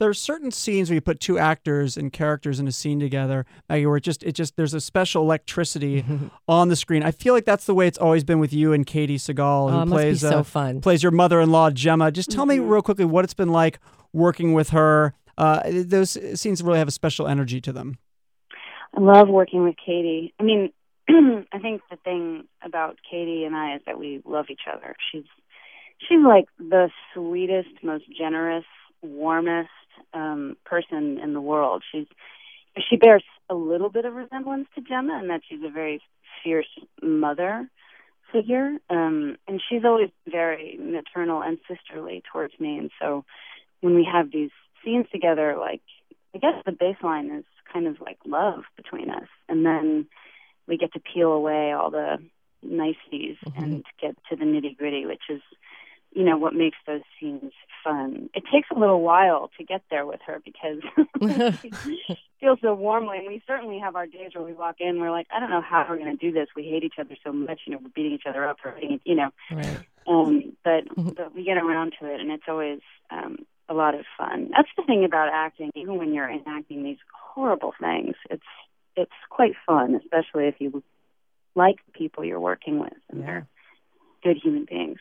there's certain scenes where you put two actors and characters in a scene together, Maggie, where it just it just there's a special electricity on the screen. I feel like that's the way it's always been with you and Katey Sagal, who Oh, must be plays so uh, fun. plays your mother-in-law Gemma. Just tell me real quickly what it's been like working with her. Uh, those scenes really have a special energy to them. I love working with Katey. I mean, I think the thing about Katey and I is that we love each other. She's she's like the sweetest, most generous, warmest um person in the world. She's she bears a little bit of resemblance to Gemma in that she's a very fierce mother figure. Um and she's always very maternal and sisterly towards me and so when we have these scenes together like I guess the baseline is kind of like love between us, and then we get to peel away all the niceties and get to the nitty gritty, which is, you know, what makes those scenes fun. It takes a little while to get there with her because she feels so warmly, and we certainly have our days where we walk in, we're like, I don't know how we're going to do this. We hate each other so much, you know, we're beating each other up for, you know, Right. um, but, but we get around to it, and it's always um, a lot of fun. That's the thing about acting. Even when you're enacting these horrible things, it's it's quite fun, especially if you like the people you're working with and they're good human beings.